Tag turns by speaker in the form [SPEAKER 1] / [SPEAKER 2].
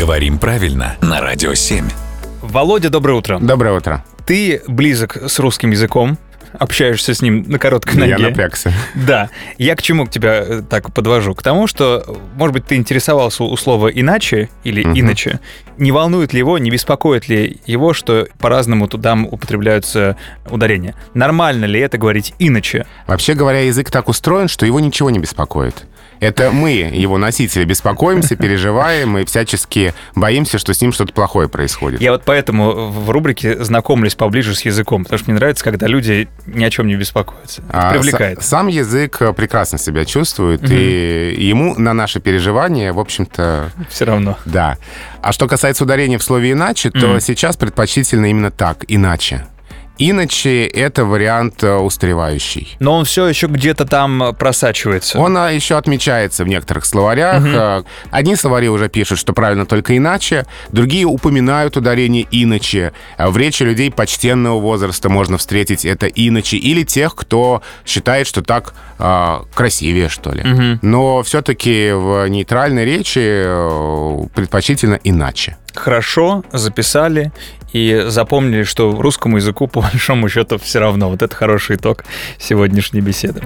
[SPEAKER 1] Говорим правильно на Радио 7.
[SPEAKER 2] Володя, доброе утро.
[SPEAKER 3] Доброе утро.
[SPEAKER 2] Ты близок с русским языком, общаешься с ним на короткой ноге.
[SPEAKER 3] Я напрягся.
[SPEAKER 2] Да. Я к чему к тебя э, так подвожу? К тому, что, может быть, ты интересовался у слова «иначе» или
[SPEAKER 3] Мгм.
[SPEAKER 2] «иначе». Не волнует ли его, не беспокоит ли его, что по-разному туда употребляются ударения? Нормально ли это говорить «иначе»?
[SPEAKER 3] Вообще говоря, язык так устроен, что его ничего не беспокоит. Это мы, его носители, беспокоимся, переживаем и всячески боимся, что с ним что-то плохое происходит.
[SPEAKER 2] Я вот поэтому в рубрике знакомлюсь поближе с языком, потому что мне нравится, когда люди ни о чем не беспокоятся. Это
[SPEAKER 3] А,
[SPEAKER 2] привлекает.
[SPEAKER 3] Сам язык э, прекрасно себя чувствует,
[SPEAKER 2] Мгм.
[SPEAKER 3] и ему на наши переживания, в общем-то,
[SPEAKER 2] Все равно.
[SPEAKER 3] да. А что касается ударения в слове «иначе», то
[SPEAKER 2] Мгм.
[SPEAKER 3] сейчас предпочтительно именно так, «иначе». «Иначе» — это вариант э, устаревающий.
[SPEAKER 2] Но он все еще где-то там просачивается.
[SPEAKER 3] Он а, еще отмечается в некоторых словарях. А, Одни словари уже пишут, что правильно только иначе, другие упоминают ударение иначе. А В речи людей почтенного возраста можно встретить это иначе, или тех, кто считает, что так а, красивее, что ли.
[SPEAKER 2] Мгм.
[SPEAKER 3] Но все-таки в нейтральной речи э, предпочтительно иначе.
[SPEAKER 2] Хорошо, записали и запомнили, что русскому языку по большому счету все равно. Вот это хороший итог сегодняшней беседы.